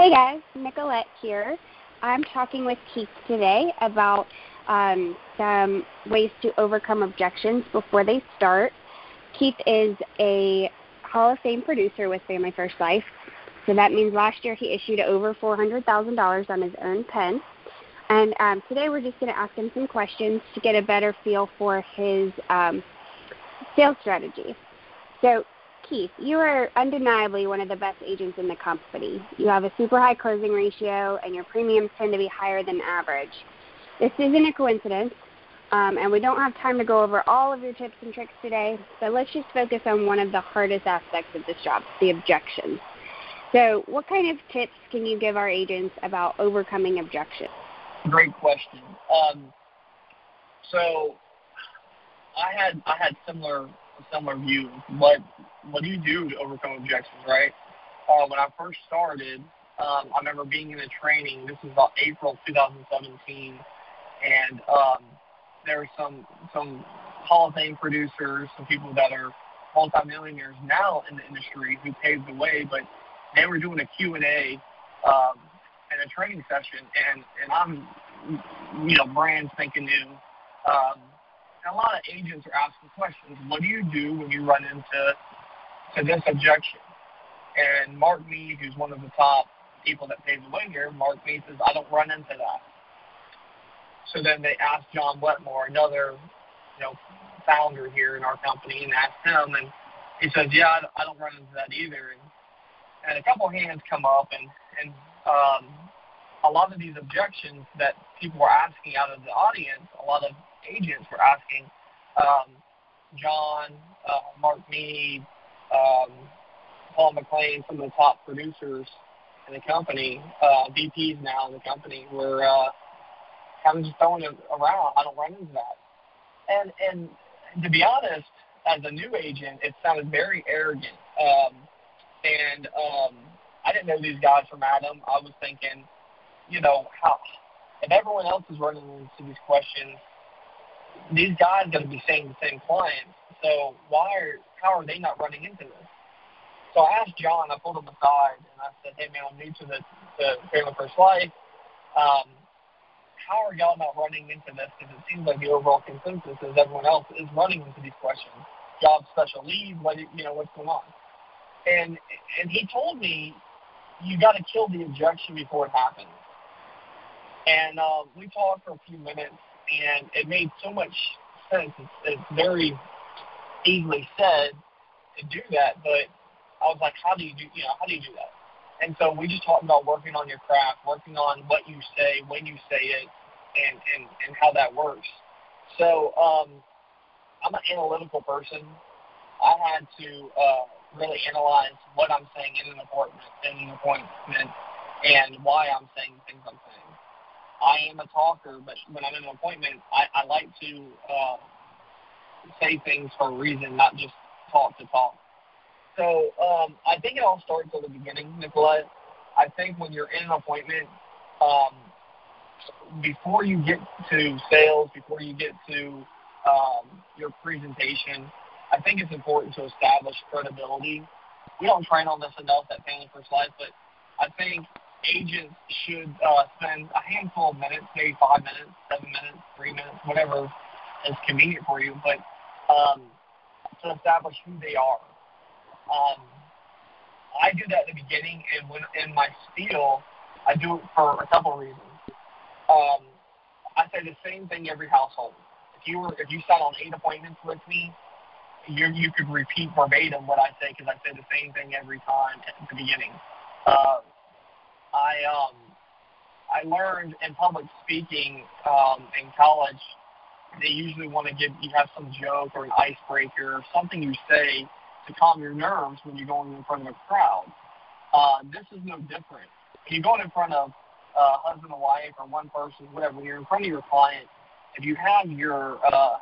Hey guys, Nicolette here. I'm talking with Keith today about um, some ways to overcome objections before they start. Keith is a Hall of Fame producer with Family First Life. So that means last year he issued over $400,000 on his own pen. And um, today we're just going to ask him some questions to get a better feel for his um, sales strategy. So, Keith, you are undeniably one of the best agents in the company. You have a super high closing ratio, and your premiums tend to be higher than average. This isn't a coincidence, um, and we don't have time to go over all of your tips and tricks today, but let's just focus on one of the hardest aspects of this job, the objections. So, what kind of tips can you give our agents about overcoming objections? Great question. Um, so, I had I had similar similar views. What what do you do to overcome objections, right? Uh, when I first started, um, I remember being in a training. This was about April 2017, and um, there were some some Hall of Fame producers, some people that are multimillionaires now in the industry who paved the way, but they were doing a Q&A um, and a training session, and and I'm you know brand thinking new. Um, and a lot of agents are asking questions. What do you do when you run into to this objection? And Mark Mead, who's one of the top people that paved the way here, Mark Mead says, I don't run into that. So then they asked John Wetmore, another you know founder here in our company, and asked him, and he says, Yeah, I don't run into that either. And, and a couple of hands come up, and and um, a lot of these objections that people were asking out of the audience, a lot of agents were asking um, John, uh, Mark Mead, um, Paul McLean, some of the top producers in the company, uh, VPs now in the company, were uh, kind of just throwing it around. I don't run into that. And and to be honest, as a new agent, it sounded very arrogant. Um, and um, I didn't know these guys from Adam. I was thinking, you know, how if everyone else is running into these questions, these guys going to be saying the same clients. So why are how are they not running into this? So I asked John. I pulled him aside and I said, "Hey man, I'm new to the to Family First Life. Um, how are y'all not running into this? Because it seems like the overall consensus is everyone else is running into these questions. Job special lead, what you know, what's going on? And and he told me you got to kill the objection before it happens. And uh, we talked for a few minutes, and it made so much sense. It's, it's very easily said to do that, but I was like, how do you do, you know, how do you do that? And so we just talked about working on your craft, working on what you say, when you say it, and and and how that works. So um, I'm an analytical person. I had to uh, really analyze what I'm saying in an appointment, in an appointment, and why I'm saying things I'm saying. I am a talker, but when I'm in an appointment, I, I like to uh, say things for a reason, not just talk to talk. So um, I think it all starts at the beginning, Nicolette. I think when you're in an appointment, um, before you get to sales, before you get to um, your presentation, I think it's important to establish credibility. We don't train on this enough at Family First Life, but I think agents should uh, spend a handful of minutes, maybe five minutes, seven minutes, three minutes, whatever is convenient for you, but um, to establish who they are. Um, I do that at the beginning, and when in my spiel, I do it for a couple reasons. Um, I say the same thing every household. If you were, if you sat on eight appointments with me, you you could repeat verbatim what I say because I say the same thing every time at the beginning. Uh, I um I learned in public speaking um, in college. They usually want to give you have some joke or an icebreaker or something you say to calm your nerves when you're going in front of a crowd. Uh, this is no different. If you're going in front of uh, husband and wife or one person, whatever, when you're in front of your client, if you have your uh,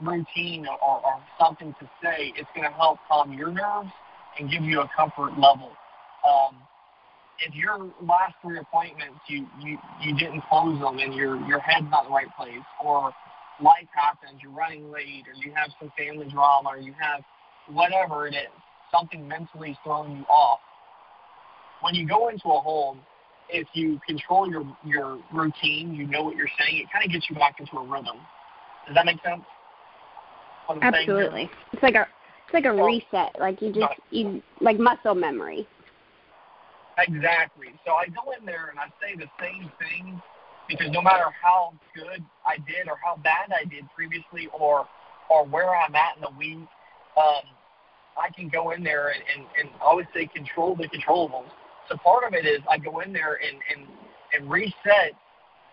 routine or, or something to say, it's going to help calm your nerves and give you a comfort level. Um, if your last three appointments you, you you didn't close them and your your head's not in the right place, or life happens, you're running late, or you have some family drama, or you have whatever it is, something mentally is throwing you off. When you go into a home, if you control your your routine, you know what you're saying, it kind of gets you back into a rhythm. Does that make sense? Absolutely. It's like a it's like a reset. Like you just you like muscle memory. Exactly. So I go in there and I say the same thing because no matter how good I did or how bad I did previously or or where I'm at in the week, um, I can go in there and, and, and always say control the controllables. So part of it is I go in there and, and, and reset,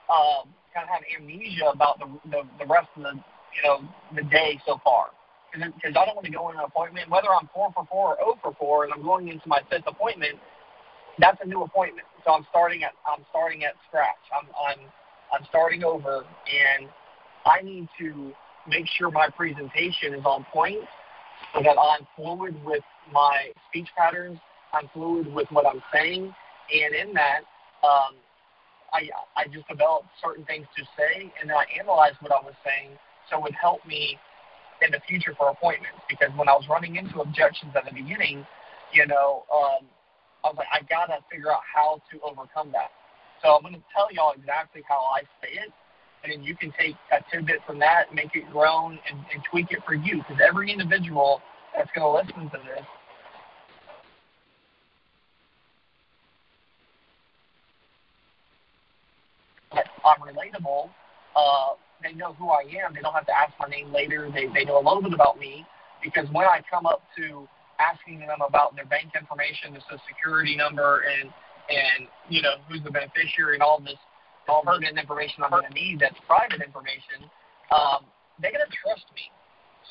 um, kind of have amnesia about the, the, the rest of the, you know, the day so far. Because I don't want to go in an appointment, whether I'm 4 for 4 or 0 for 4, and I'm going into my fifth appointment, that's a new appointment. So I'm starting at I'm starting at scratch. I'm I'm I'm starting over, and I need to make sure my presentation is on point so that I'm fluid with my speech patterns. I'm fluid with what I'm saying, and in that, um, I I just developed certain things to say, and then I analyzed what I was saying, so it would help me in the future for appointments. Because when I was running into objections at the beginning, you know, um, I was like, I gotta figure out how to overcome that. So I'm gonna tell y'all exactly how I say it, and then you can take a tidbit from that, make it grown, and, and tweak it for you. Because every individual that's gonna listen to this I'm relatable. Uh, they know who I am. They don't have to ask my name later. They they know a little bit about me because when I come up to asking them about their bank information, the social security number, and and you know who's the beneficiary and all this all pertinent information I'm going to need that's private information, um, they're going to trust me.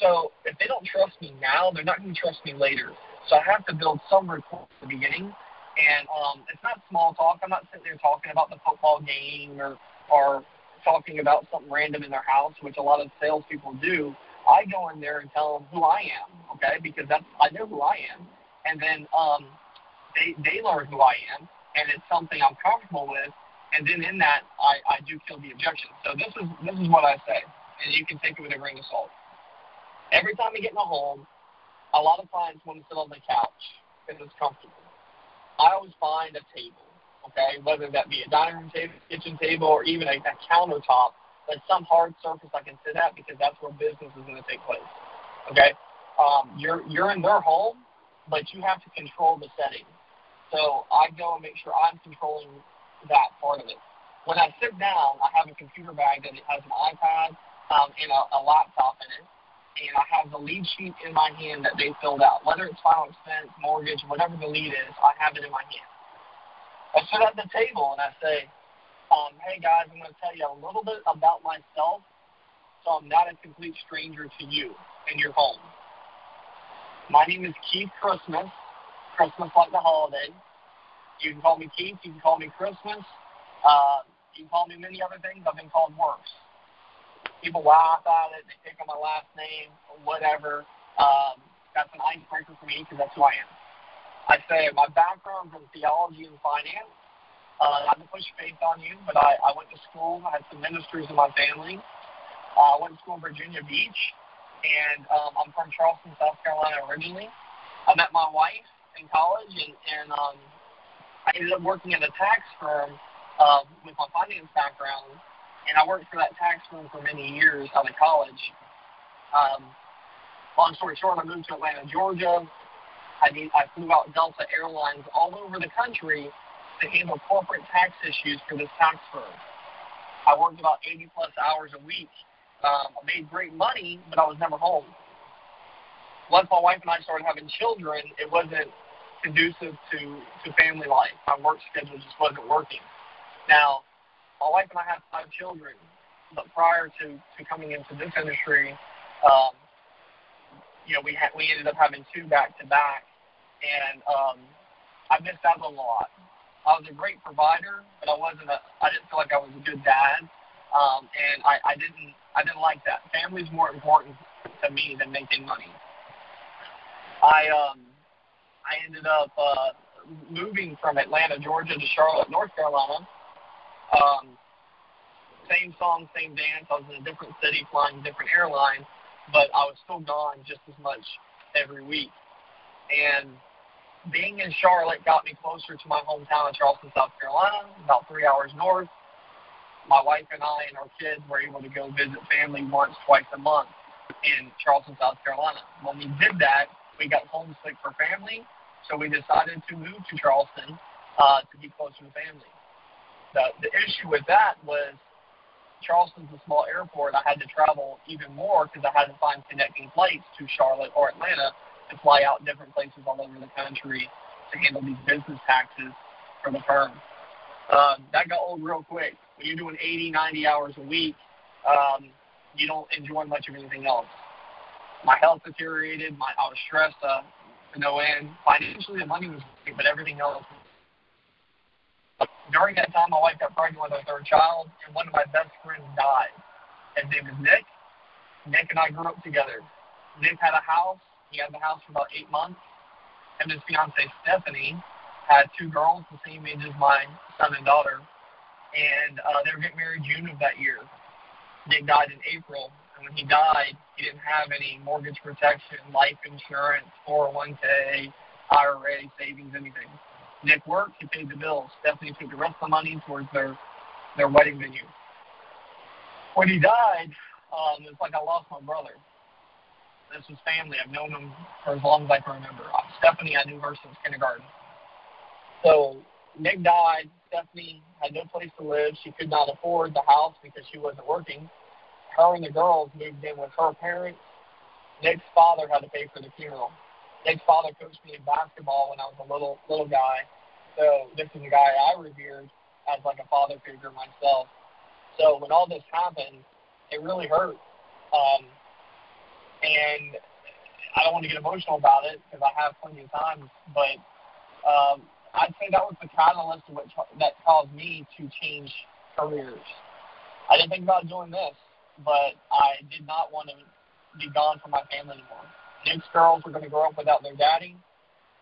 So if they don't trust me now, they're not going to trust me later. So I have to build some rapport at the beginning. And um, it's not small talk. I'm not sitting there talking about the football game or or talking about something random in their house, which a lot of salespeople do. I go in there and tell them who I am, okay? Because that's I know who I am, and then um, they they learn who I am, and it's something I'm comfortable with. And then in that, I I do kill the objection. So this is this is what I say, and you can take it with a grain of salt. Every time I get in a home, a lot of clients want to sit on the couch because it's comfortable. I always find a table, okay, whether that be a dining room table, kitchen table, or even a, a countertop but some hard surface I can sit at because that's where business is going to take place. Okay, um, you're you're in their home, but you have to control the setting. So I go and make sure I'm controlling that part of it. When I sit down, I have a computer bag that has an iPad um, and a, a laptop in it, and I have the lead sheet in my hand that they filled out. Whether it's final expense, mortgage, whatever the lead is, I have it in my hand. I sit at the table and I say, um, hey guys, I'm going to tell you a little bit about myself so I'm not a complete stranger to you and your home. My name is Keith Christmas, Christmas like the holiday. You can call me Keith, you can call me Christmas, uh, you can call me many other things. I've been called worse. People laugh at it, they pick on my last name, whatever. Um, that's an icebreaker for me because that's who I am. I say my background's in theology and finance. Uh, to push faith on you, but I, I went to school. I had some ministries in my family. Uh, I went to school in Virginia Beach, and um, I'm from Charleston, South Carolina originally. I met my wife in college, and, and um, I ended up working at a tax firm uh, with my finance background, and I worked for that tax firm for many years out of college. Um, long story short, I moved to Atlanta, Georgia. I, need, I flew out Delta Airlines all over the country to handle corporate tax issues for this tax firm. I worked about 80 plus hours a week. Um, I made great money, but I was never home. Once my wife and I started having children, it wasn't conducive to, to family life. My work schedule just wasn't working. Now, my wife and I have five children, but prior to, to coming into this industry, um, you know, we had we ended up having two back to back, and um, I missed out on a lot. I was a great provider, but I wasn't a. I didn't feel like I was a good dad, um, and I, I didn't. I didn't like that. Family's more important to me than making money. I um, I ended up uh, moving from Atlanta, Georgia, to Charlotte, North Carolina. Um, same song, same dance. I was in a different city, flying different airline, but I was still gone just as much every week. And being in Charlotte got me closer to my hometown of Charleston, South Carolina, about three hours north. My wife and I and our kids were able to go visit family once, twice a month in Charleston, South Carolina. When we did that, we got homesick for family, so we decided to move to Charleston uh, to be closer to family. The, the issue with that was Charleston's a small airport. I had to travel even more because I had to find connecting flights to Charlotte or Atlanta to fly out different places all over the country to handle these business taxes for the firm. Um, that got old real quick. When you're doing 80, 90 hours a week, um, you don't enjoy much of anything else. My health deteriorated. My I was stressed uh, to no end. Financially, the money was great, but everything else. During that time, my wife got pregnant with our third child, and one of my best friends died. His name is Nick. Nick and I grew up together. Nick had a house. He had the house for about eight months. Him and his fiancee Stephanie had two girls the same age as my son and daughter, and uh, they were getting married June of that year. Nick died in April, and when he died, he didn't have any mortgage protection, life insurance, 401k, IRA, savings, anything. Nick worked, he paid the bills. Stephanie took the rest of the money towards their their wedding venue. When he died, um, it's like I lost my brother. This was family. I've known him for as long as I can remember. Uh, Stephanie, I knew her since kindergarten. So Nick died. Stephanie had no place to live. She could not afford the house because she wasn't working. Her and the girls moved in with her parents. Nick's father had to pay for the funeral. Nick's father coached me in basketball when I was a little little guy. So this is a guy I revered as like a father figure myself. So when all this happened, it really hurt. Um, and I don't want to get emotional about it because I have plenty of time, but um, I'd say that was the catalyst which, that caused me to change careers. I didn't think about doing this, but I did not want to be gone from my family anymore. Nick's girls were going to grow up without their daddy.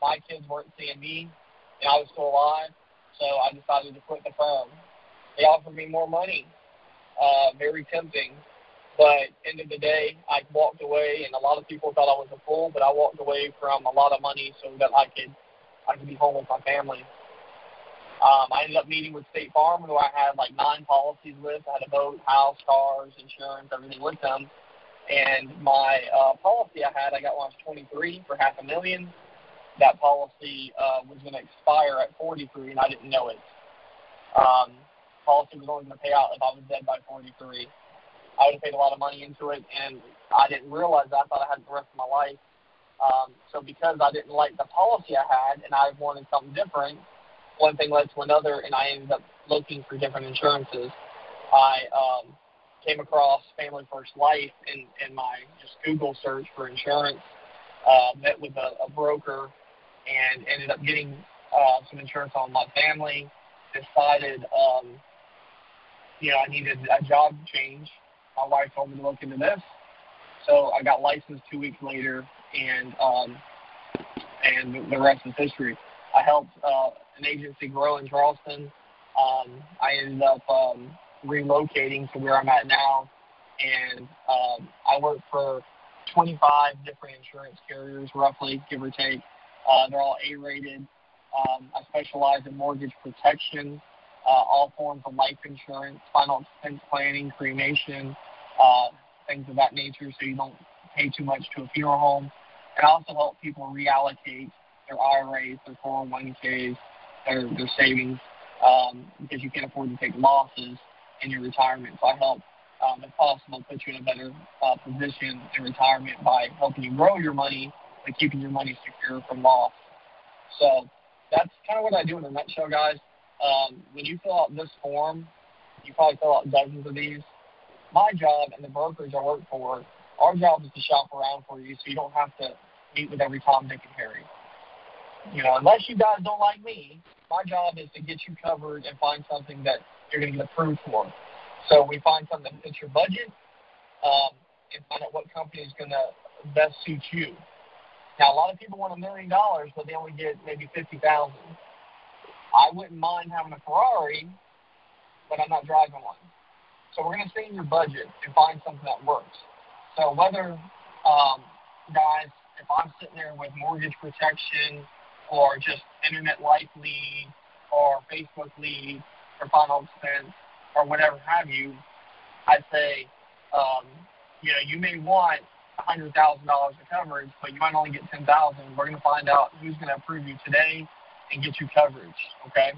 My kids weren't seeing me, and I was still alive, so I decided to quit the firm. They offered me more money, uh, very tempting, but end of the day, I walked away, and a lot of people thought I was a fool, but I walked away from a lot of money so that I could – I could be home with my family. Um, I ended up meeting with State Farm, who I had like nine policies with. I had a boat, house, cars, insurance, everything with them. And my uh, policy I had, I got when I was 23 for half a million. That policy uh, was going to expire at 43, and I didn't know it. Um, policy was only going to pay out if I was dead by 43. I have paid a lot of money into it, and I didn't realize that. I thought I had the rest of my life um, so because I didn't like the policy I had and I wanted something different, one thing led to another, and I ended up looking for different insurances. I um, came across Family First Life in, in my just Google search for insurance. Uh, met with a, a broker and ended up getting uh, some insurance on my family. Decided, um, you know, I needed a job change. My wife told me to look into this, so I got licensed two weeks later and um, and the rest is history. I helped uh, an agency grow in Charleston. Um, I ended up um, relocating to where I'm at now, and um, I work for 25 different insurance carriers, roughly, give or take. Uh, they're all A-rated. Um, I specialize in mortgage protection, uh, all forms of life insurance, final expense planning, cremation, uh, things of that nature, so you don't pay too much to a funeral home. It also helps people reallocate their IRAs, their 401ks, their, their savings, um, because you can't afford to take losses in your retirement. So I help, um, if possible, put you in a better uh, position in retirement by helping you grow your money and keeping your money secure from loss. So that's kind of what I do in a nutshell, guys. Um, when you fill out this form, you probably fill out dozens of these. My job and the brokerage I work for, our job is to shop around for you so you don't have to meet with every Tom, Dick, and Harry. You know, unless you guys don't like me, my job is to get you covered and find something that you're going to get approved for. So we find something that fits your budget um, and find out what company is going to best suit you. Now, a lot of people want a million dollars, but they only get maybe fifty thousand. I wouldn't mind having a Ferrari, but I'm not driving one. So we're going to stay in your budget and find something that works. So whether um, guys if I'm sitting there with mortgage protection, or just internet life leads or Facebook leads or final expense or whatever have you, I'd say, um, you know, you may want $100,000 of coverage, but you might only get 10000 We're going to find out who's going to approve you today and get you coverage, okay?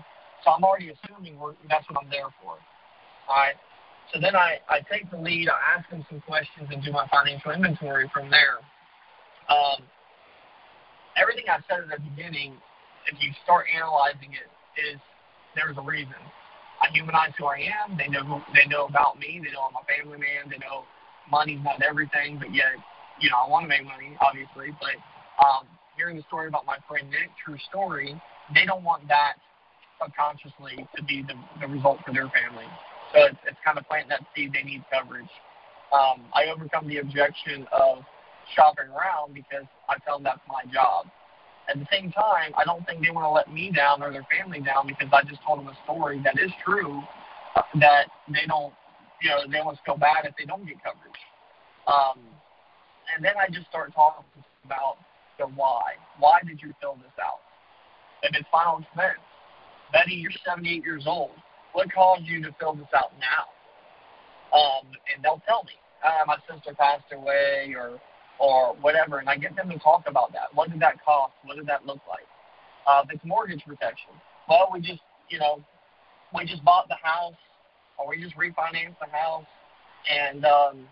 So I'm already assuming we're, that's what I'm there for. All right. So then I, I take the lead, I ask them some questions, and do my financial inventory from there. Um, everything I said at the beginning, if you start analyzing it, is there's a reason. I humanize who I am. They know who they know about me. They know I'm a family man. They know money's not everything, but yet, you know, I want to make money, obviously. But um, hearing the story about my friend Nick, true story, they don't want that subconsciously to be the, the result for their family. So it's, it's kind of planting that seed they need coverage. Um, I overcome the objection of shopping around because I tell them that's my job. At the same time, I don't think they want to let me down or their family down because I just told them a story that is true that they don't, you know, they almost feel bad if they don't get coverage. Um, and then I just start talking about the why. Why did you fill this out? If it's final expense, Betty, you're 78 years old. What caused you to fill this out now? Um, and they'll tell me, uh, my sister passed away or or whatever, and I get them to talk about that. What did that cost? What did that look like? Uh, it's mortgage protection, well, we just you know we just bought the house or we just refinanced the house, and um,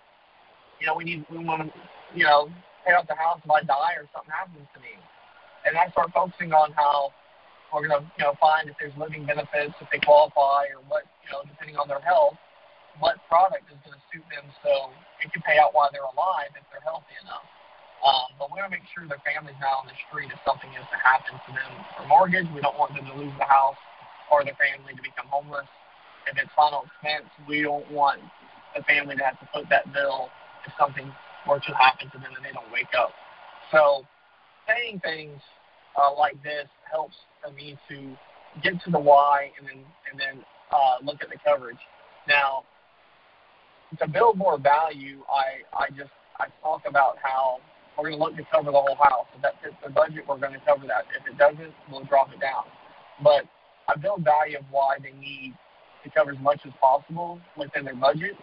you know we need we want to you know pay off the house if I die or something happens to me, and I start focusing on how we're going to, you know, find if there's living benefits, if they qualify, or what, you know, depending on their health, what product is going to suit them so it can pay out while they're alive if they're healthy enough. Um, but we want to make sure their family's not on the street if something is to happen to them for mortgage. We don't want them to lose the house or their family to become homeless. If it's final expense, we don't want the family to have to foot that bill if something were to happen to them and they don't wake up. So saying things uh, like this helps for me to get to the why and then and then uh, look at the coverage. Now, to build more value, I I just I talk about how we're going to look to cover the whole house. If that fits the budget, we're going to cover that. If it doesn't, we'll drop it down. But I build value of why they need to cover as much as possible within their budget.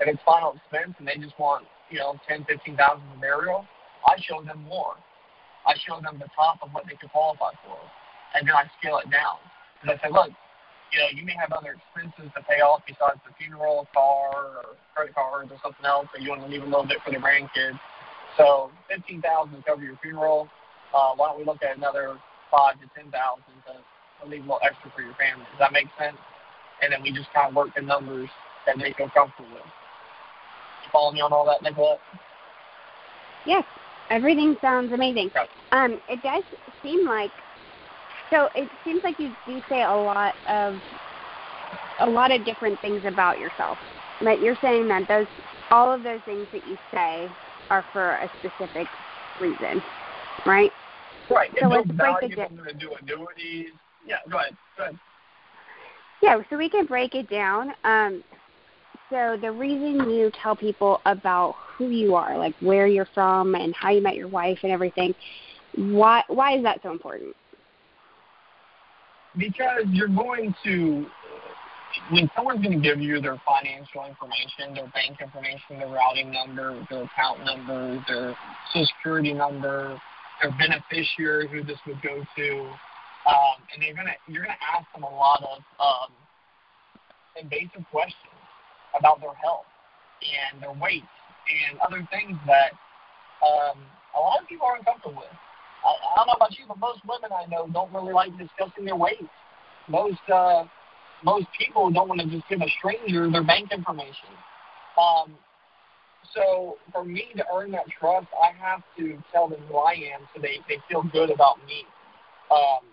If it's final expense and they just want, you know, ten, fifteen thousand a burial, I show them more. I show them the top of what they could qualify for and then I scale it down. And I say, look, you know, you may have other expenses to pay off besides the funeral, car, or credit cards, or something else, or you want to leave a little bit for the grandkids. So fifteen thousand to cover your funeral. Uh, why don't we look at another five to ten thousand to, leave a little extra for your family? Does that make sense? And then we just kind of work the numbers that they feel comfortable with. Follow me on all that, Nicolette? Yes, everything sounds amazing. Um, it does seem like so it seems like you do say a lot of a lot of different things about yourself. But you're saying that those all of those things that you say are for a specific reason, right? Right. So let's break it down. do annuities. Yeah, go ahead. Go ahead. Yeah, so we can break it down. Um, so the reason you tell people about who you are, like where you're from and how you met your wife and everything, why why is that so important? because you're going to when someone's going to give you their financial information, their bank information, their routing number, their account number, their social security number, their beneficiary who this would go to, um, and they're gonna you're gonna ask them a lot of um, invasive questions about their health and their weight and other things that um, a lot of people are uncomfortable with. I, I don't know about you, but most women I know don't really like discussing their weight. Most uh, most people don't want to just give a stranger their bank information. Um, so for me to earn that trust, I have to tell them who I am so they, they feel good about me. Um,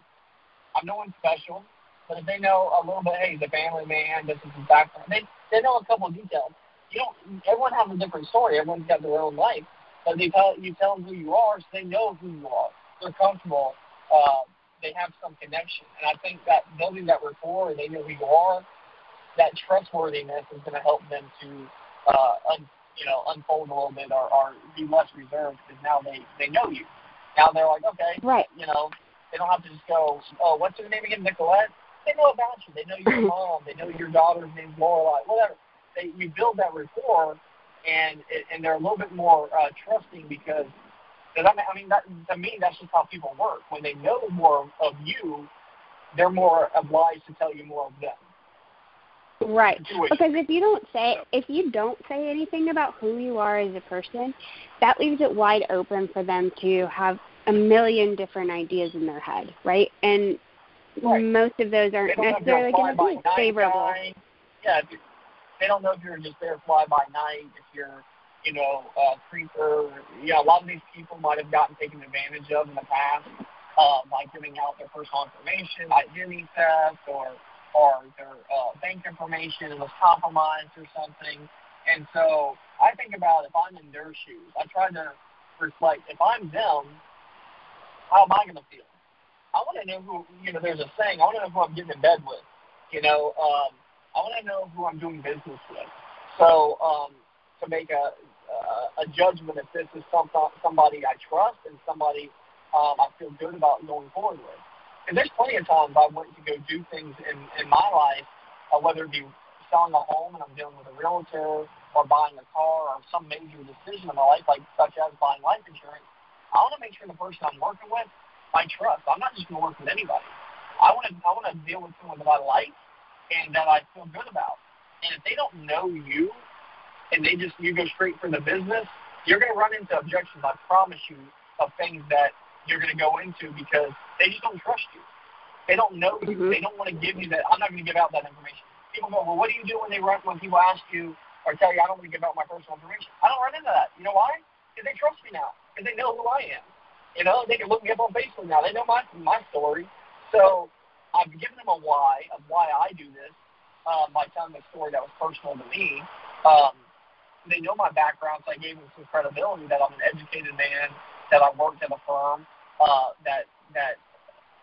I'm no one special, but if they know a little bit, hey, the family man, this is his background, they, they know a couple of details. You don't, everyone has a different story. Everyone's got their own life. But they tell you tell them who you are, so they know who you are. They're comfortable. Uh, they have some connection, and I think that building that rapport, and they know who you are, that trustworthiness is going to help them to, uh, un, you know, unfold a little bit or, or be less reserved because now they they know you. Now they're like, okay, right, you know, They don't have to just go, oh, what's your name again, Nicolette? They know about you. They know your mom. They know your daughter's name's Lorelai. Whatever. They, you build that rapport, and and they're a little bit more uh, trusting because, because I mean, I mean that, to me that's just how people work. When they know more of you, they're more obliged to tell you more of them. Right. Because if you don't say if you don't say anything about who you are as a person, that leaves it wide open for them to have a million different ideas in their head, right? And right. most of those aren't necessarily going to be favorable. Guy. Yeah, if they don't know if you're just there fly by night, if you're, you know, a creeper. Know, a lot of these people might have gotten taken advantage of in the past uh, by giving out their personal information, identity theft, or or their uh, bank information and was compromised or something. And so I think about if I'm in their shoes, I try to reflect if I'm them, how am I going to feel? I want to know who, you know, there's a saying, I want to know who I'm getting in bed with. You know, um, I want to know who I'm doing business with. So um, to make a, uh, a judgment if this is some, somebody I trust and somebody um, I feel good about going forward with. And there's plenty of times I went to go do things in, in my life, uh, whether it be selling a home and I'm dealing with a realtor or buying a car or some major decision in my life, like such as buying life insurance. I want to make sure the person I'm working with, I trust. I'm not just going to work with anybody. I want to I want to deal with someone that I like and that I feel good about. And if they don't know you and they just you go straight for the business, you're going to run into objections. I promise you of things that you're going to go into because they just don't trust you. They don't know you. Mm-hmm. They don't want to give you that. I'm not going to give out that information. People go, well, what do you do when they run when people ask you or tell you I don't want to give out my personal information? I don't run into that. You know why? Because they trust me now. Because they know who I am. You know, they can look me up on Facebook now. They know my my story. So I've given them a why of why I do this um, by telling a story that was personal to me. Um, they know my background, so I gave them some credibility that I'm an educated man, that I worked at a firm, uh, that that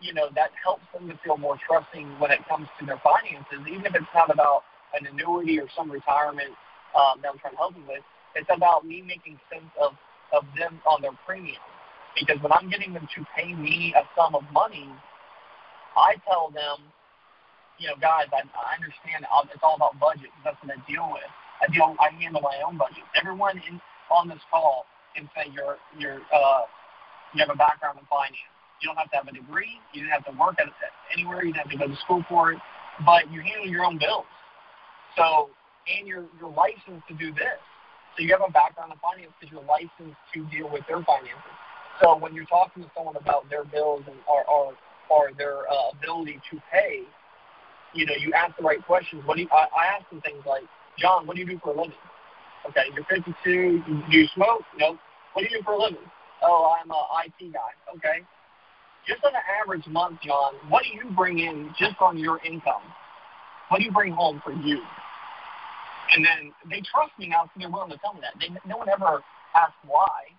you know that helps them to feel more trusting when it comes to their finances, even if it's not about an annuity or some retirement um, that I'm trying to help them with. It's about me making sense of of them on their premium, because when I'm getting them to pay me a sum of money, I tell them, you know, guys, I, I understand it's all about budget. That's what I deal with. I deal, I handle my own budget. Everyone in on this call can say you're you're uh, you have a background in finance. You don't have to have a degree. You didn't have to work at anywhere. You didn't have to go to school for it. But you handle your own bills. So, and you're, you're licensed to do this. So you have a background in finance because you're licensed to deal with their finances. So when you're talking to someone about their bills and or or, or their uh, ability to pay, you know, you ask the right questions. What do you, I, I ask them things like, John, what do you do for a living? Okay, you're 52. Do you smoke? Nope. What do you do for a living? Oh, I'm a IT guy. Okay. Just on an average month, John, what do you bring in just on your income? What do you bring home for you? And then they trust me now, so they're willing to tell me that. They, no one ever asks why.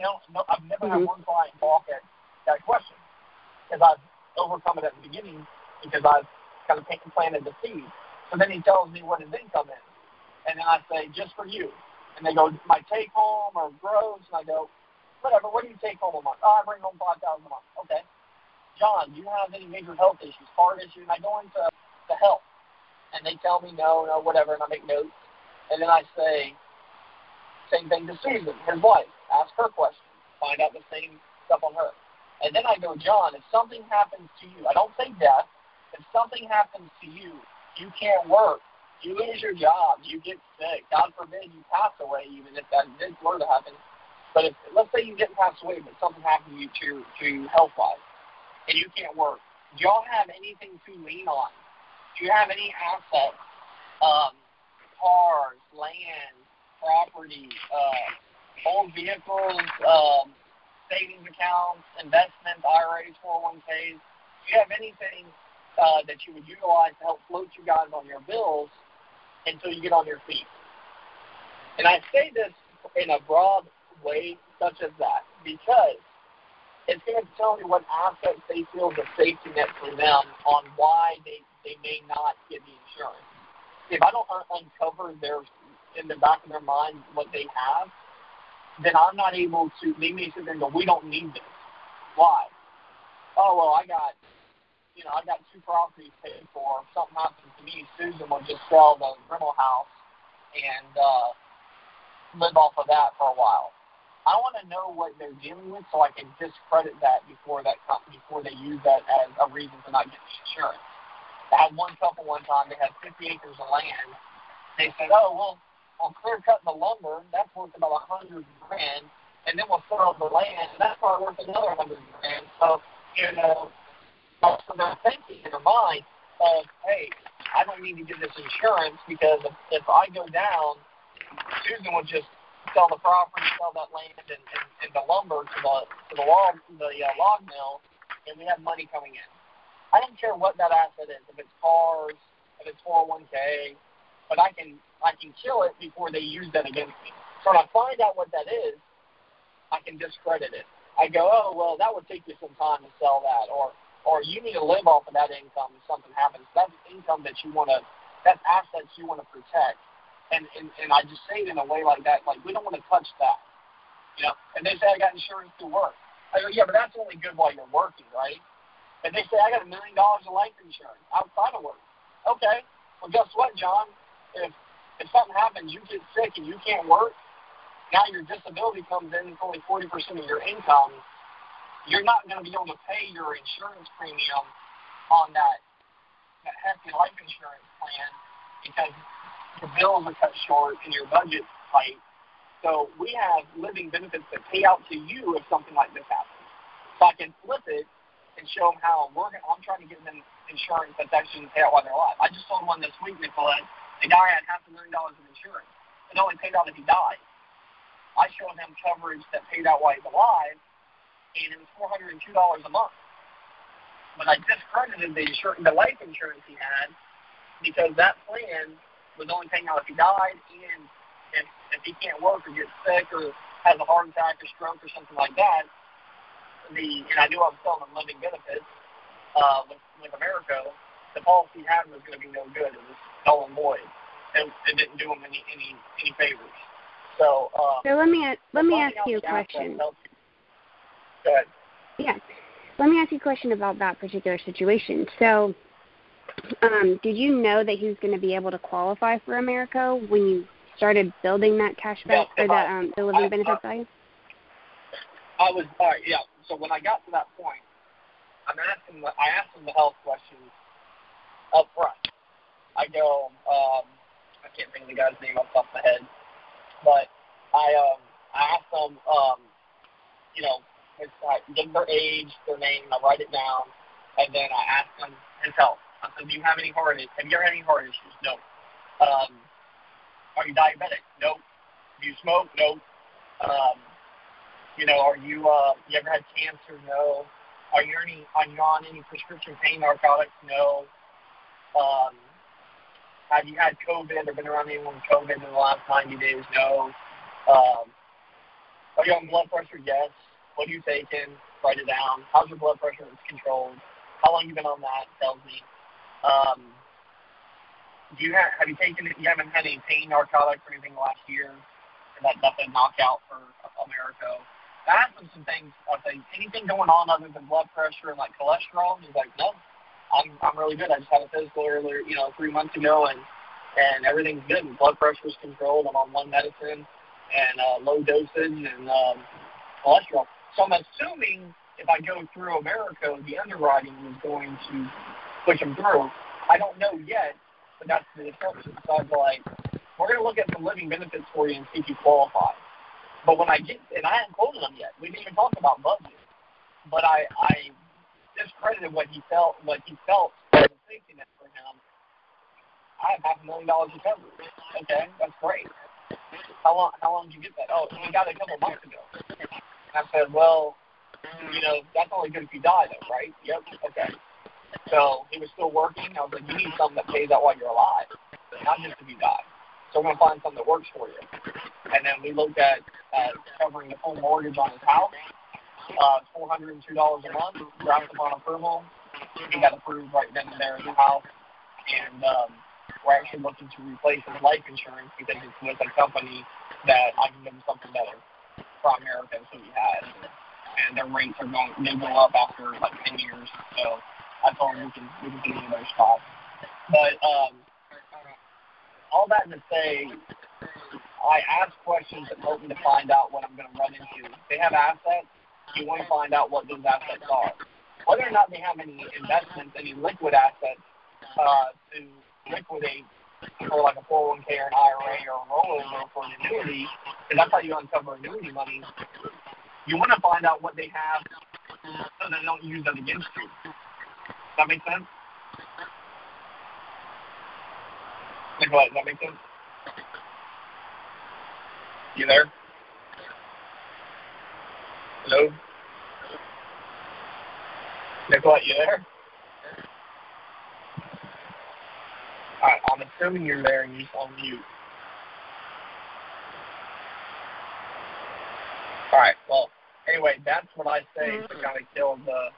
Know, no, I've never mm-hmm. had one client balk at that question because I've overcome it at the beginning because I've kind of planted the seed. So then he tells me what his income is, and then I say, just for you. And they go, my take home or gross, and I go, whatever, what do you take home a month? Oh, I bring home 5000 a month. Okay. John, do you have any major health issues, heart issues? And I go into the health, and they tell me no, no, whatever, and I make notes. And then I say, same thing to Susan, his wife. Ask her questions. Find out the same stuff on her. And then I go, John, if something happens to you, I don't say death. If something happens to you, you can't work. You lose your job. You get sick. God forbid you pass away, even if that did were to happen. But if, let's say you didn't pass away, but something happened to you to, to health wise, and you can't work, do y'all have anything to lean on? Do you have any assets, um, cars, land, property, uh, old vehicles, um, savings accounts, investments, IRAs, 401ks? Do you have anything uh, that you would utilize to help float you guys on your bills until you get on your feet? And I say this in a broad way such as that because it's going to tell me what assets they feel is a safety net for them on why they, they may not get the insurance. If I don't un- uncover their in the back of their mind what they have, then I'm not able to. They may sit there and go, "We don't need this." Why? oh well, I got you know I got two properties paid for. If something happens to me, Susan will just sell the rental house and uh, live off of that for a while. I want to know what they're dealing with so I can discredit that before that before they use that as a reason to not get the insurance. I had one couple one time. They had 50 acres of land. They said, "Oh well, on clear cutting the lumber, that's worth about a hundred grand, and then we'll sell the land, and that's probably worth another hundred grand." So you know, so they're thinking in their mind of, "Hey, I don't need to get this insurance because if, if I go down, Susan would just sell the property, sell that land, and, and, and the lumber to the to the log the uh, log mill, and we have money coming in. I don't care what that asset is, if it's cars, if it's 401k, but I can I can kill it before they use that against me. So when I find out what that is, I can discredit it. I go, oh well, that would take you some time to sell that, or or you need to live off of that income if something happens. That's income that you want to, that's assets you want to protect and, and and I just say it in a way like that, like we don't want to touch that, you know. And they say I got insurance through work. I go, yeah, but that's only good while you're working, right? And they say I got a million dollars of life insurance outside of work. Okay, well guess what, John? If if something happens, you get sick and you can't work, now your disability comes in, it's only forty percent of your income. You're not going to be able to pay your insurance premium on that that hefty life insurance plan because the bills are cut short and your budget's tight. So we have living benefits that pay out to you if something like this happens. So I can flip it and show them how we're. I'm trying to get them insurance that's actually going to pay out while they're alive. I just sold one this week, Nicolette. The guy had half a million dollars of insurance. It only paid out if he died. I showed him coverage that paid out while he's alive, and it was four hundred and two dollars a month. But I discredited the insur- the life insurance he had because that plan was only paying out if he died and if, if he can't work or gets sick or has a heart attack or stroke or something like that, the and I knew I was selling him living benefits uh, with with Americo, the policy he had was going to be no good. It was null and. It, didn't do him any any any favors. So. Um, so let me let me ask you a question. Go ahead. Yeah. Let me ask you a question about that particular situation. So, um, did you know that he was going to be able to qualify for Americo when you started building that cashback yeah, or that um, the living benefits value? I was all right. Yeah. So when I got to that point, I'm asking. The, I asked him the health questions up front. I go. Um, I can't think of the guy's name off the top of my head, but I um I asked them. Um, you know, his, I give their age, their name, I write it down, and then I ask them his health. I said, do you have any heart issues? Have you ever had any heart issues? No. Um, are you diabetic? No. Do you smoke? No. Um, you know, are you uh, you ever had cancer? No. Are you any are you on any prescription pain narcotics? No. Um, have you had COVID or been around anyone with COVID in the last 90 days? No. Um, are you on blood pressure? Yes. What are you taking? Write it down. How's your blood pressure? It's controlled. How long you been on that? Tells me. Um, do you have have you taken you haven't had any pain narcotics or anything last year? And that definitely knockout for Americo. Asked him some things. I say anything going on other than blood pressure and like cholesterol. He's like, no, I'm I'm really good. I just had a physical earlier, you know, three months ago, and and everything's good. And blood pressure's controlled. I'm on one medicine and uh, low dosage and um, cholesterol. So I'm assuming if I go through Americo, the underwriting is going to push them through. I don't know yet, but that's the assumption. So I was like, we're going to look at some living benefits for you and see if you qualify. But when I get, and I hadn't quoted them yet, we didn't even talk about budget. But I, I discredited what he felt, what he felt was a safety net for him. I have half a million dollars of coverage. Okay, that's great. How long? How long did you get that? Oh, we got it a couple months ago. I said, well, you know, that's only good if you die, though, right? Yep. Okay. So he was still working. I was like, you need something that pays out while you're alive, not just if you die. So we're to find something that works for you. And then we looked at uh, covering the full mortgage on his house, uh, $402 a month, drafted upon approval. He got approved right then and there in the house. And um, we're actually looking to replace his life insurance because it's with a company that I can give him something better for Americo, so he has. and their rates are going they go up after like ten years. So I told them we can we can get into their spots. But um, all that to say, I ask questions help me to find out what I'm going to run into. They have assets, you want to find out what those assets are. Whether or not they have any investments, any liquid assets uh, to liquidate for like a 401k or an IRA or a rollover for an annuity, because that's how you uncover annuity money. You want to find out what they have so they don't use it against you. Does that make sense? Nicolette, does that make sense? You there? Hello? Nicolette, you there? Alright, I'm assuming you're there and you're on mute. Alright, well, anyway, that's what I say to mm-hmm. kind of kill the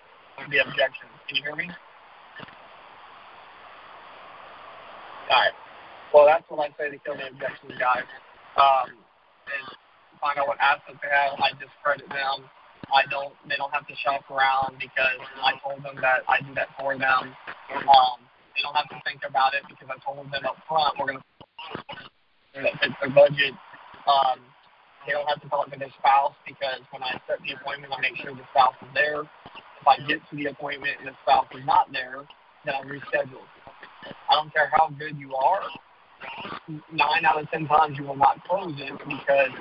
the objection. Can you hear me? Alright. Well, that's what I say to kill the objections, guys. Um, and find out what assets they have. I discredit them. I don't. They don't have to shop around because I told them that I do that for them. Um, they don't have to think about it because I told them up front we're that fits their budget. Um, they don't have to talk to their spouse because when I set the appointment, I make sure the spouse is there. If I get to the appointment and the spouse is not there, then I reschedule. I don't care how good you are. Nine out of ten times you will not close it because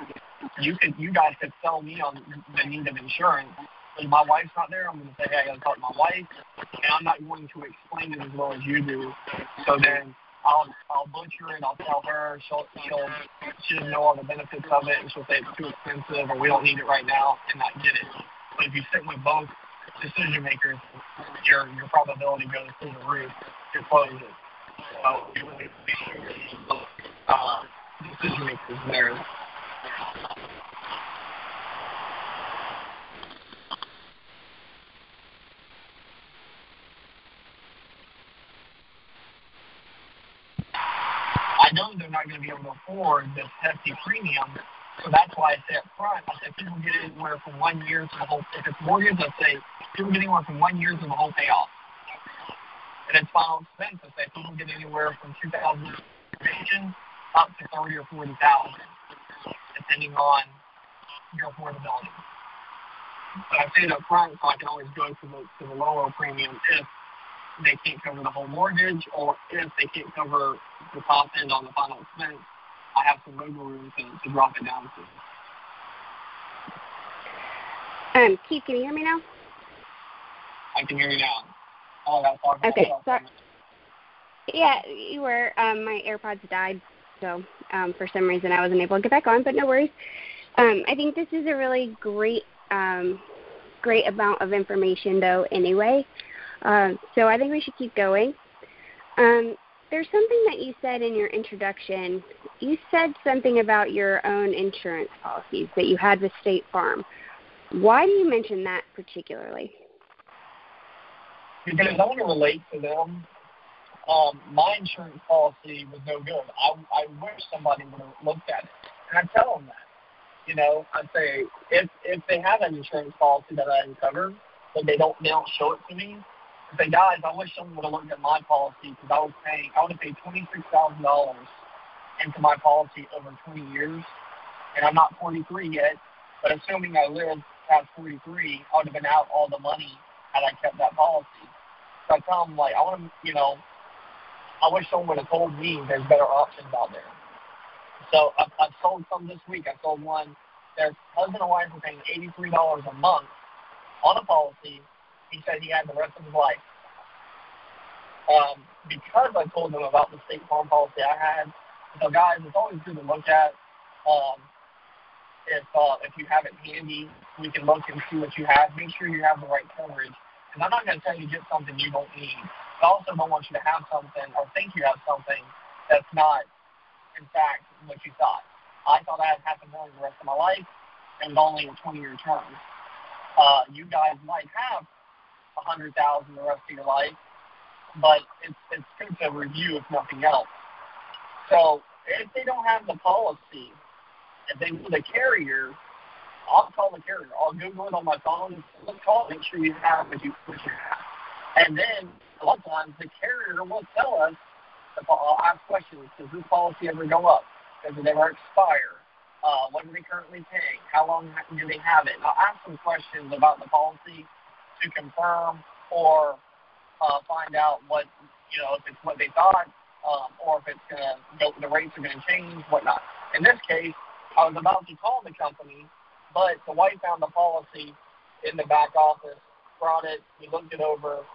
you could you guys could sell me on the need of insurance. If my wife's not there, I'm going to say, hey, I got to talk to my wife, and I'm not going to explain it as well as you do. So then I'll I'll butcher it. I'll tell her. She'll she'll she doesn't know all the benefits of it, and she'll say it's too expensive or we don't need it right now, and not get it. But if you sit with both decision makers, your your probability goes through the roof to close it. So uh, decision makers there. I know they're not going to be able to afford this hefty premium. So that's why I say up front, I say people get anywhere from one year to the whole, if it's mortgage, I say people get anywhere from one year to the whole payoff. And it's final expense, I say people get anywhere from 2000 up to 30 or 40,000, depending on your affordability. But I say it up front so I can always go to the, to the lower premium if they can't cover the whole mortgage, or if they can't cover the top end on the final expense, I have some wiggle room to, to drop it down to. Um, Keith, can you hear me now? I can hear you now. Oh, talk okay, sorry. Yeah, you were. Um, my AirPods died, so um, for some reason I wasn't able to get back on. But no worries. Um, I think this is a really great, um, great amount of information, though. Anyway, um, so I think we should keep going. Um, there's something that you said in your introduction. You said something about your own insurance policies that you had with State Farm. Why do you mention that particularly? Because I want to relate to them. Um, my insurance policy was no good. I, I wish somebody would have looked at it. And I tell them that. You know, I'd say if if they have an insurance policy that I uncover, but they don't they don't show it to me, I say, guys, I wish someone would have looked at my policy because I was paying, I would have paid twenty six thousand dollars into my policy over twenty years, and I'm not 43 yet. But assuming I live past 43, I would have been out all the money had I kept that policy. So I tell them like, I want to, you know, I wish someone would have told me there's better options out there. So I've, I've sold some this week. I sold one. Their husband and wife were paying $83 a month on a policy he said he had the rest of his life. Um, because I told them about the state farm policy I had. So guys, it's always good to look at. Um, if uh, if you have it handy, we can look and see what you have. Make sure you have the right coverage. Because I'm not going to tell you get something you don't need. I also don't want you to have something or think you have something that's not, in fact, what you thought. I thought I had half a million the rest of my life, and only a 20-year term. Uh, you guys might have a hundred thousand the rest of your life, but it's it's good to review if nothing else. So if they don't have the policy, if they need a carrier, I'll call the carrier. I'll Google it on my phone. Let's call. Make sure you have what you what you have. And then a lot of times the carrier will tell us. I'll ask questions. Does this policy ever go up? Does it ever expire? Uh, what are they currently paying? How long do they have it? And I'll ask some questions about the policy to confirm or uh, find out what you know if it's what they thought um, or if it's gonna go, the rates are gonna change, whatnot. In this case, I was about to call the company, but the wife found the policy in the back office, brought it, we looked it over.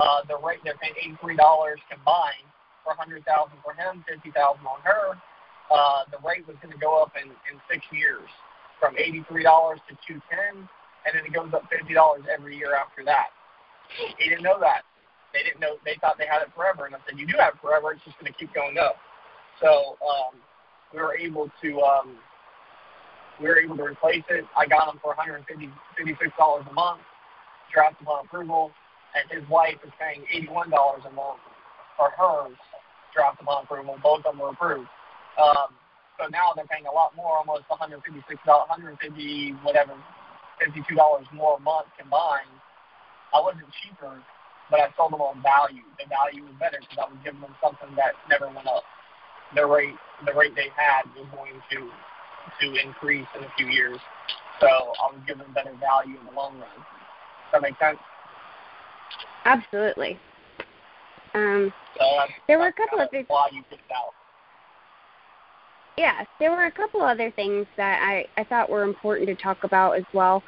Uh, the rate they're paying eighty three dollars combined for a hundred thousand for him, fifty thousand on her. Uh, the rate was going to go up in, in six years from eighty three dollars to two ten, and then it goes up fifty dollars every year after that. He didn't know that. They didn't know. They thought they had it forever, and I said, "You do have it forever. It's just going to keep going up." So um, we were able to um, we were able to replace it. I got them for 150 56 dollars a month, draft upon approval, and his wife is paying 81 dollars a month for hers, draft upon approval. Both of them were approved. Um, so now they're paying a lot more, almost 156 dollars, 150 whatever, 52 dollars more a month combined. I wasn't cheaper, but I sold them on value. The value was better because I was giving them something that never went up. The rate, the rate they had was going to to increase in a few years. So I'll give them better value in the long run. Does that make sense? Absolutely. Um, so there were a couple of things. Why you picked out. Yes, there were a couple other things that I, I thought were important to talk about as well.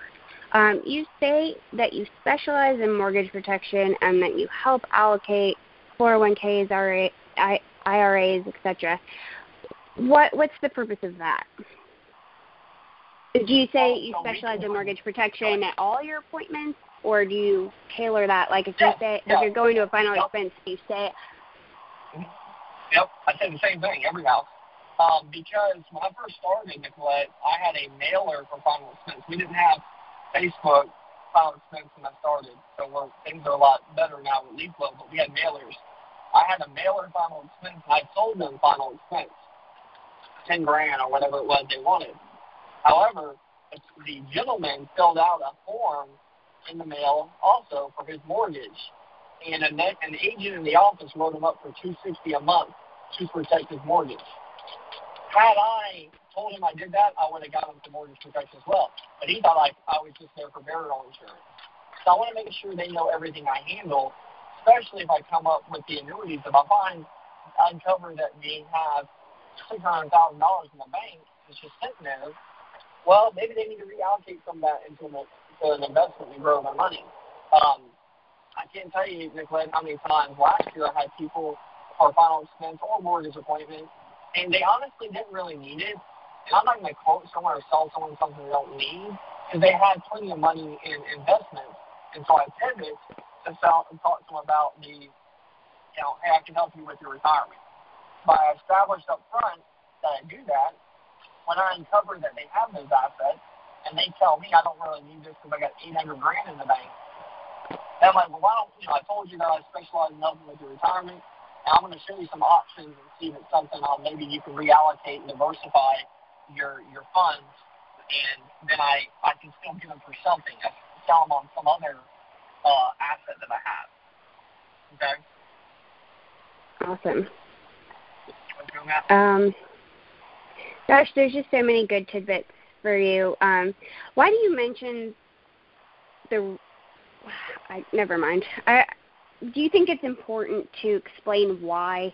Um, you say that you specialize in mortgage protection and that you help allocate 401ks, IRA, IRAs, etc. What what's the purpose of that? Do you say you specialize in mortgage protection at all your appointments, or do you tailor that? Like if you say if you're going to a final expense, do you say? Yep, I say the same thing every house. Um, because when I first started Nicolette, I had a mailer for final expense. We didn't have Facebook final expense when I started, so we're, things are a lot better now with LeafFlow, but we had mailers. I had a mailer final expense, and I sold them final expense, ten grand or whatever it was they wanted. However, the gentleman filled out a form in the mail also for his mortgage, and a net, an agent in the office wrote him up for two sixty a month to protect his mortgage. Had I told him I did that, I would have got him some mortgage protection as well. But he thought I, I was just there for burial insurance. So I want to make sure they know everything I handle, especially if I come up with the annuities. If I find uncover that we have six hundred thousand dollars in the bank, it's just sitting there well, maybe they need to reallocate some of that into an, to an investment and grow their money. Um, I can't tell you, Nicolette, how many times last year I had people for final expense or mortgage appointment, and they honestly didn't really need it. And I'm not going to quote someone or sell someone something they don't need because they had plenty of money in investments. And so I pivot to sell and talk to them about the, you know, hey, I can help you with your retirement. But I established up front that I do that, when I uncover that they have those assets, and they tell me I don't really need this because I got 800 grand in the bank, and I'm like, well, why don't you know? I told you that I specialize in helping with your retirement, and I'm going to show you some options and see if it's something on maybe you can reallocate and diversify your your funds, and then I I can still get them for something. I sell them on some other uh, asset that I have. Okay. Awesome. Um, Gosh, there's just so many good tidbits for you. Um, why do you mention the? I never mind. I, do you think it's important to explain why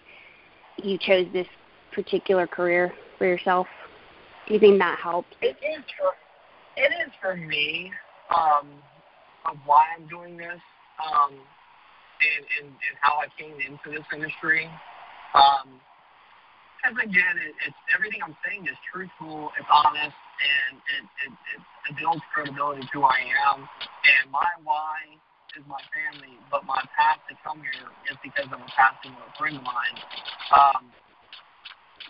you chose this particular career for yourself? Do you think that helps? It is for it is for me um, of why I'm doing this um, and, and and how I came into this industry. Um, because again, it, it's everything I'm saying is truthful, it's honest, and it, it, it, it builds credibility to who I am. And my why is my family, but my path to come here is because of a passing of a friend of mine. Um,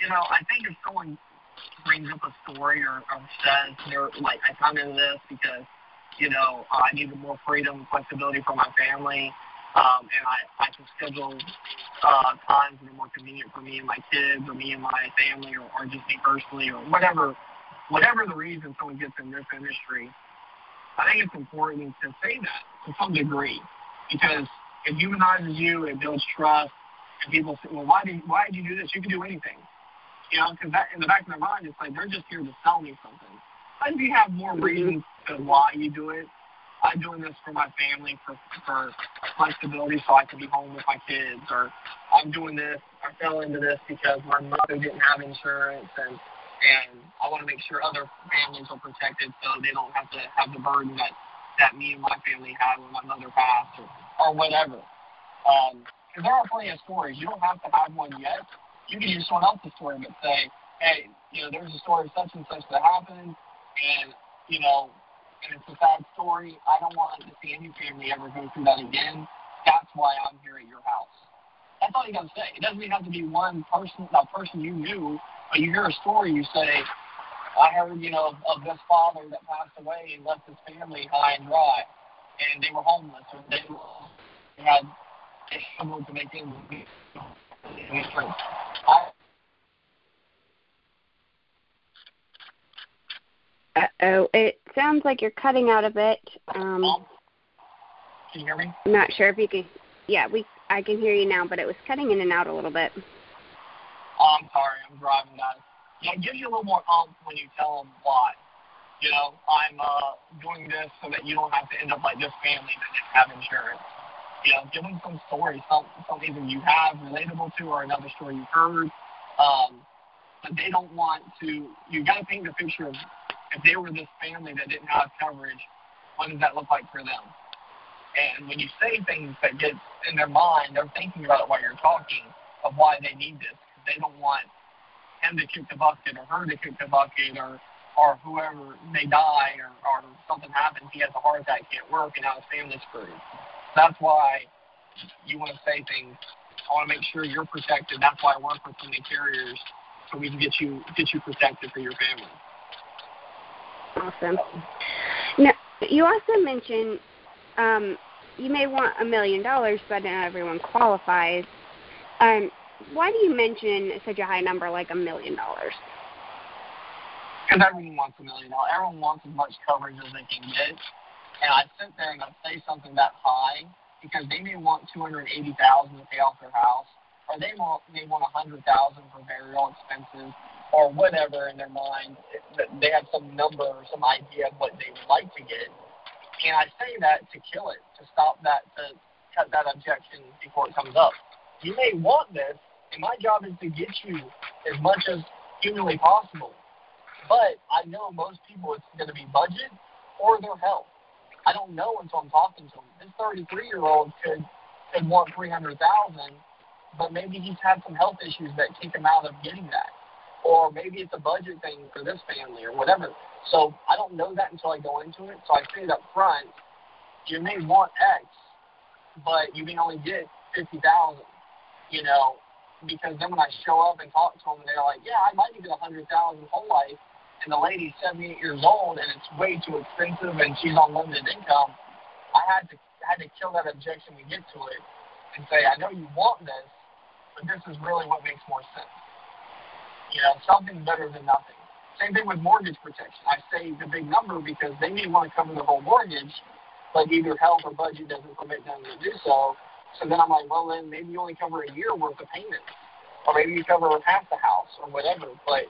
you know, I think if someone brings up a story or, or says they're like, I come into this because, you know, I needed more freedom flexibility for my family um, and I, I can schedule uh, times that are more convenient for me and my kids or me and my family or, or just me personally or whatever whatever the reason someone gets in this industry, I think it's important to say that to some degree because it humanizes you, it builds trust, and people say, well, why did why did you do this? You can do anything, you know, because that in the back of their mind, it's like they're just here to sell me something. But if you have more reasons to why you do it, I'm doing this for my family, for for flexibility, so I can be home with my kids, or I'm doing this. I fell into this because my mother didn't have insurance, and and I want to make sure other families are protected so they don't have to have the burden that that me and my family had when my mother passed or, or whatever. Um, there are plenty of stories. You don't have to have one yet. You can use someone else's story, but say, hey, you know, there's a story such and such that happened, and you know, and it's a sad story. I don't want to see any family ever go through that again. That's why I'm here at your house. That's all you got to say. It doesn't even have to be one person, a person you knew but you hear a story, you say, I heard, you know, of, of this father that passed away and left his family high and dry, and they were homeless, or they had they struggled to make ends meet. Uh oh, it sounds like you're cutting out a bit. Um, can you hear me? I'm not sure if you can. Yeah, we. I can hear you now, but it was cutting in and out a little bit. Oh, I'm sorry, I'm driving, guys. Yeah, it gives you a little more oomph when you tell them why. You know, I'm uh, doing this so that you don't have to end up like this family that didn't have insurance. You know, give them some story, some something that you have relatable to, or another story you've heard. Um, but they don't want to. You got to paint the picture of if they were this family that didn't have coverage, what does that look like for them? And when you say things that get in their mind, they're thinking about it while you're talking of why they need this they don't want him to kick the bucket or her to kick the bucket or or whoever may die or, or something happens, he has a heart attack, can't work, and now his family's screwed. That's why you want to say things. I want to make sure you're protected. That's why I work with so many carriers so we can get you get you protected for your family. Awesome. Now, you also mentioned um, you may want a million dollars, but not everyone qualifies. Um, why do you mention such a high number like a million dollars? Because everyone wants a million dollars. Everyone wants as much coverage as they can get. And I sit there and I say something that high because they may want two hundred eighty thousand to pay off their house, or they want may want a hundred thousand for burial expenses, or whatever in their mind. They have some number or some idea of what they would like to get. And I say that to kill it, to stop that, to cut that objection before it comes up. You may want this, and my job is to get you as much as humanly possible. But I know most people it's going to be budget or their health. I don't know until I'm talking to them. This 33 year old could could want 300,000, but maybe he's had some health issues that keep him out of getting that, or maybe it's a budget thing for this family or whatever. So I don't know that until I go into it. So I say it up front. You may want X, but you may only get 50,000 you know, because then when I show up and talk to them, they're like, yeah, like to get a hundred thousand whole life, and the lady's 78 years old and it's way too expensive and she's on limited income. I had to I had to kill that objection to get to it and say, I know you want this, but this is really what makes more sense. You know, something better than nothing. Same thing with mortgage protection. I say the big number because they may want to cover the whole mortgage, but either health or budget doesn't permit them to do so. So then I'm like, well, then maybe you only cover a year worth of payments, or maybe you cover half the house or whatever. But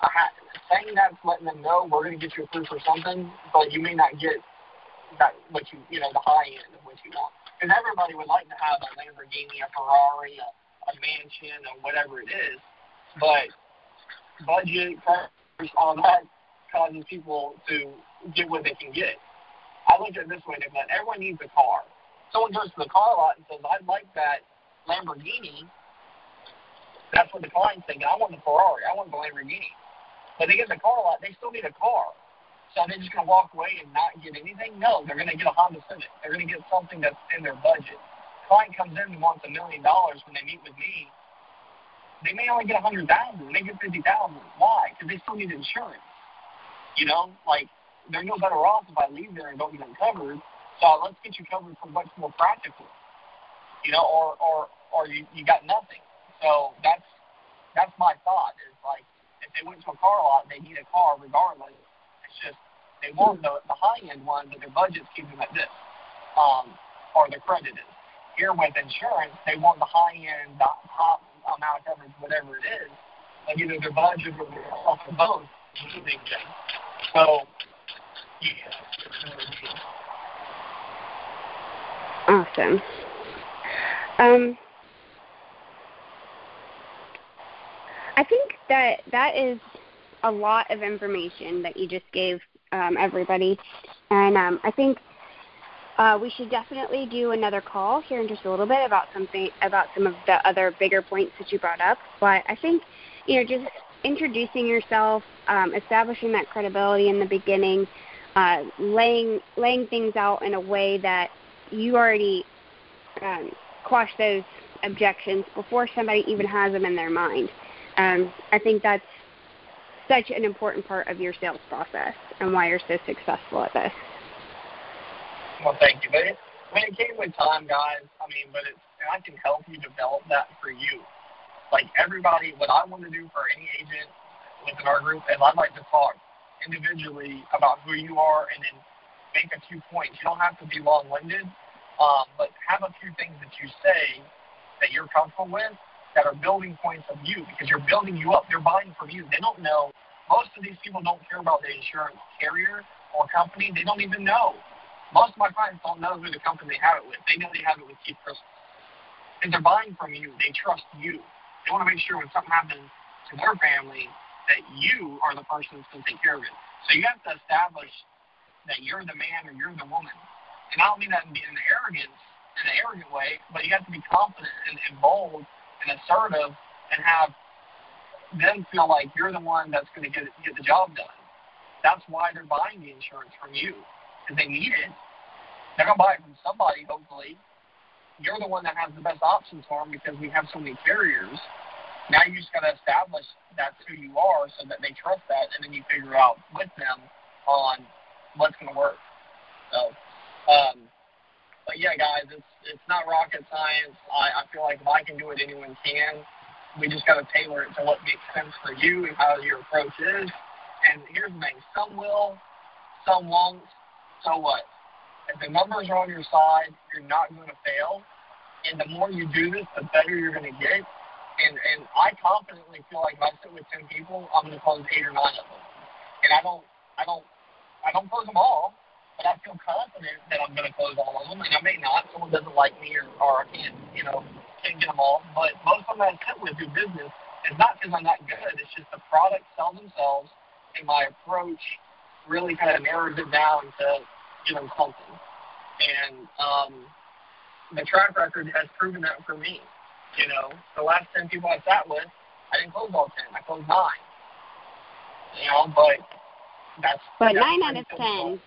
I ha- saying that's letting them know we're going to get you approved for something, but you may not get that what you you know the high end of what you want. Because everybody would like to have a Lamborghini, a Ferrari, a, a mansion, or whatever it is, but budget, cars all that causes people to get what they can get. I look at it this way: that everyone needs a car someone goes to the car lot and says, I'd like that Lamborghini, that's what the client's thinking. I want the Ferrari. I want the Lamborghini. But they get the car lot, they still need a car. So they're just going to walk away and not get anything? No, they're going to get a Honda Civic. They're going to get something that's in their budget. Client comes in and wants a million dollars when they meet with me. They may only get a hundred thousand. They get fifty thousand. Why? Because they still need insurance. You know, like they're no better off if I leave there and don't get them covered so let's get you covered for much more practical. You know, or or or you, you got nothing. So that's that's my thought is like if they went to a car lot, they need a car regardless. It's just they want the, the high end one, but their budget's keeping them at this, um, or their credit is. Here with insurance, they want the high end, the top whatever it is. Like either their budget or their off of both is a big thing. So, yeah. Awesome. Um, I think that that is a lot of information that you just gave um, everybody, and um, I think uh, we should definitely do another call here in just a little bit about something about some of the other bigger points that you brought up. But I think you know just introducing yourself, um, establishing that credibility in the beginning, uh, laying laying things out in a way that you already um, quash those objections before somebody even has them in their mind. Um, I think that's such an important part of your sales process and why you're so successful at this. Well, thank you. But it, mean, it came with time, guys. I mean, but it's, I can help you develop that for you. Like everybody, what I want to do for any agent within our group is I'd like to talk individually about who you are and then make a few points. You don't have to be long-winded, um, but have a few things that you say that you're comfortable with that are building points of you because you're building you up. They're buying from you. They don't know. Most of these people don't care about the insurance carrier or company. They don't even know. Most of my clients don't know who the company they have it with. They know they have it with Keith Crystal. And they're buying from you. They trust you. They want to make sure when something happens to their family that you are the person that's going to take care of it. So you have to establish that you're the man or you're the woman. And I don't mean that in an arrogance, in an arrogant way, but you have to be confident and, and bold and assertive and have them feel like you're the one that's going to get get the job done. That's why they're buying the insurance from you because they need it. They're to buy it from somebody, hopefully. You're the one that has the best options for them because we have so many carriers. Now you just got to establish that's who you are so that they trust that, and then you figure out with them on what's to work. So, um, but yeah, guys, it's it's not rocket science. I, I feel like if I can do it, anyone can. We just got to tailor it to what makes sense for you and how your approach is. And here's the thing: some will, some won't. So what? If the numbers are on your side, you're not going to fail. And the more you do this, the better you're going to get. And and I confidently feel like if I sit with ten people, I'm going to close eight or nine of them. And I don't I don't I don't close them all but I feel confident that I'm going to close all of them, and I may not. Someone doesn't like me, or, or I can't, you know, can't get them all. But most of them I sit with do business is not because I'm not good. It's just the products sell themselves, and my approach really kind of narrows it down to, you know, something. And um, the track record has proven that for me. You know, the last ten people I sat with, I didn't close all ten. I closed nine. You know, but that's. But that's nine out of ten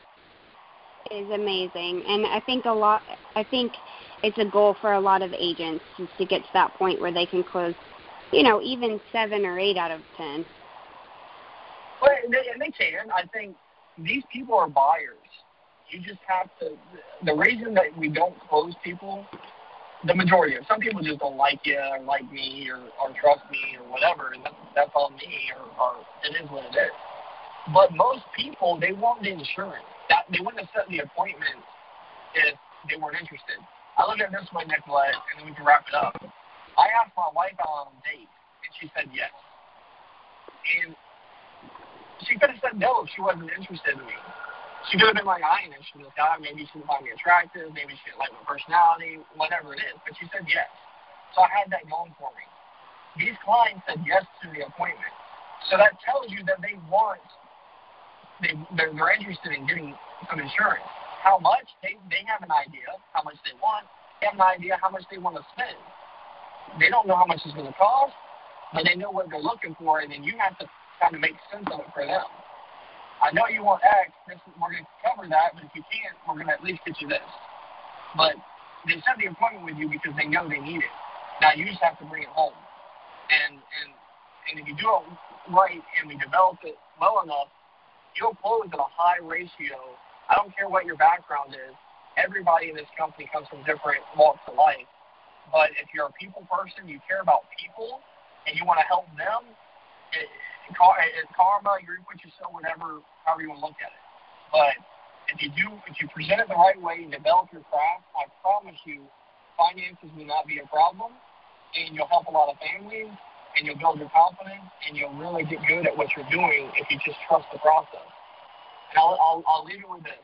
is amazing, and I think a lot. I think it's a goal for a lot of agents just to get to that point where they can close, you know, even seven or eight out of ten. Well, and they, and they can. I think these people are buyers. You just have to. The reason that we don't close people, the majority of some people just don't like you or like me or, or trust me or whatever, and that's on me or, or it is what it is. But most people they want the insurance that they wouldn't have set the appointment if they weren't interested. I look at this way, Nicolette, and then we can wrap it up. I asked my wife on a date, and she said yes. And she could have said no if she wasn't interested in me. She could have been like, I ain't interested in this guy. Maybe she didn't find me attractive. Maybe she didn't like my personality, whatever it is. But she said yes. So I had that going for me. These clients said yes to the appointment. So that tells you that they want they they're, they're interested in getting some insurance. How much they they have an idea how much they want. They have an idea how much they want to spend. They don't know how much it's going to cost, but they know what they're looking for, and then you have to kind of make sense of it for them. I know you want X. This, we're going to cover that, but if you can't, we're going to at least get you this. But they set the appointment with you because they know they need it. Now you just have to bring it home, and and and if you do it right and we develop it well enough, you'll close at a high ratio. I don't care what your background is. Everybody in this company comes from different walks of life. But if you're a people person, you care about people, and you want to help them, it's karma. You reap what you sow, whatever, however you want to look at it. But if you do, if you present it the right way and develop your craft, I promise you, finances will not be a problem, and you'll help a lot of families, and you'll build your confidence, and you'll really get good at what you're doing if you just trust the process. And I'll, I'll, I'll leave it with this.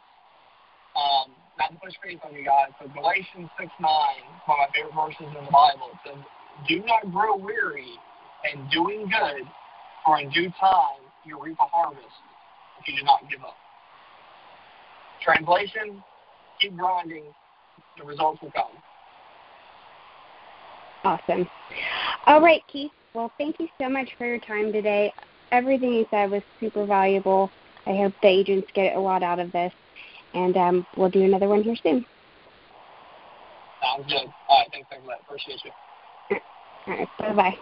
Um, not to push faith on you guys, but Galatians 6 9, one of my favorite verses in the Bible, it says, Do not grow weary in doing good, for in due time you reap a harvest if you do not give up. Translation, keep grinding, the results will come. Awesome. All right, Keith. Well, thank you so much for your time today. Everything you said was super valuable. I hope the agents get a lot out of this, and um, we'll do another one here soon. Sounds good. All right, thanks, everybody. Appreciate you. All right, bye-bye.